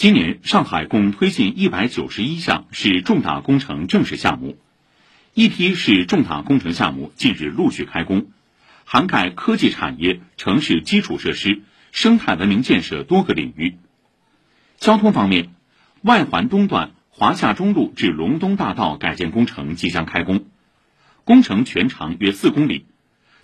今年上海共推进一百九十一项市重大工程正式项目，一批市重大工程项目近日陆续开工，涵盖科技产业、城市基础设施、生态文明建设多个领域。交通方面，外环东段华夏中路至龙东大道改建工程即将开工，工程全长约四公里。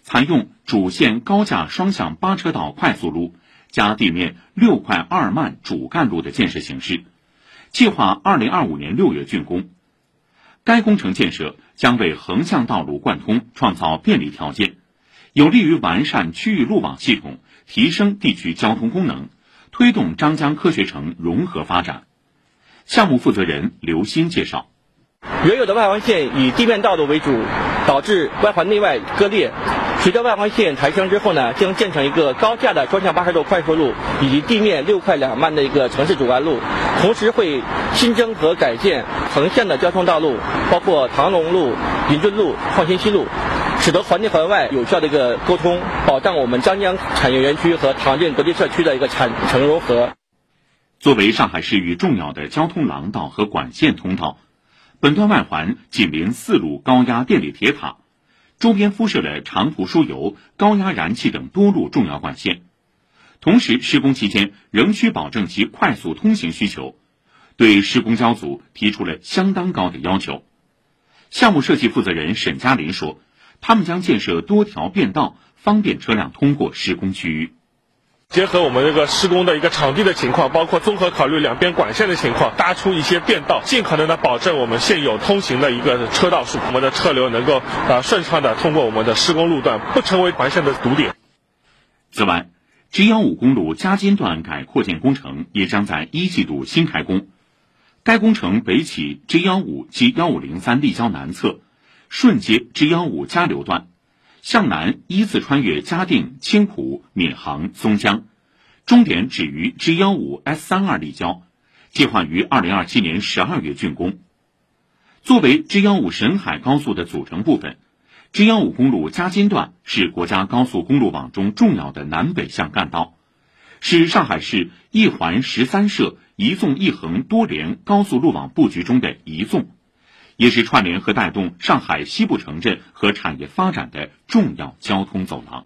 采用主线高架双向八车道快速路加地面六块二慢主干路的建设形式，计划二零二五年六月竣工。该工程建设将为横向道路贯通创造便利条件，有利于完善区域路网系统，提升地区交通功能，推动张江科学城融合发展。项目负责人刘鑫介绍：原有的外环线以地面道路为主，导致外环内外割裂。随着外环线抬升之后呢，将建成一个高架的双向八车道快速路以及地面六快两慢的一个城市主干路，同时会新增和改建横向的交通道路，包括唐龙路、临圳路、创新西路，使得环内环外有效的一个沟通，保障我们张江产业园区和唐镇国际社区的一个产城融合。作为上海市域重要的交通廊道和管线通道，本段外环紧邻四路高压电力铁塔。周边铺设了长途输油、高压燃气等多路重要管线，同时施工期间仍需保证其快速通行需求，对施工交组提出了相当高的要求。项目设计负责人沈嘉林说：“他们将建设多条便道，方便车辆通过施工区域。”结合我们这个施工的一个场地的情况，包括综合考虑两边管线的情况，搭出一些便道，尽可能的保证我们现有通行的一个车道数，我们的车流能够啊顺畅的通过我们的施工路段，不成为环线的堵点。此外，G 幺五公路嘉金段改扩建工程也将在一季度新开工。该工程北起 G 幺五及幺五零三立交南侧，顺接 G 幺五嘉流段。向南依次穿越嘉定、青浦、闵行、松江，终点止于 G 幺五 S 三二立交，计划于二零二七年十二月竣工。作为 G 幺五沈海高速的组成部分，G 幺五公路嘉金段是国家高速公路网中重要的南北向干道，是上海市一环十三设一纵一横多联高速路网布局中的一纵。也是串联和带动上海西部城镇和产业发展的重要交通走廊。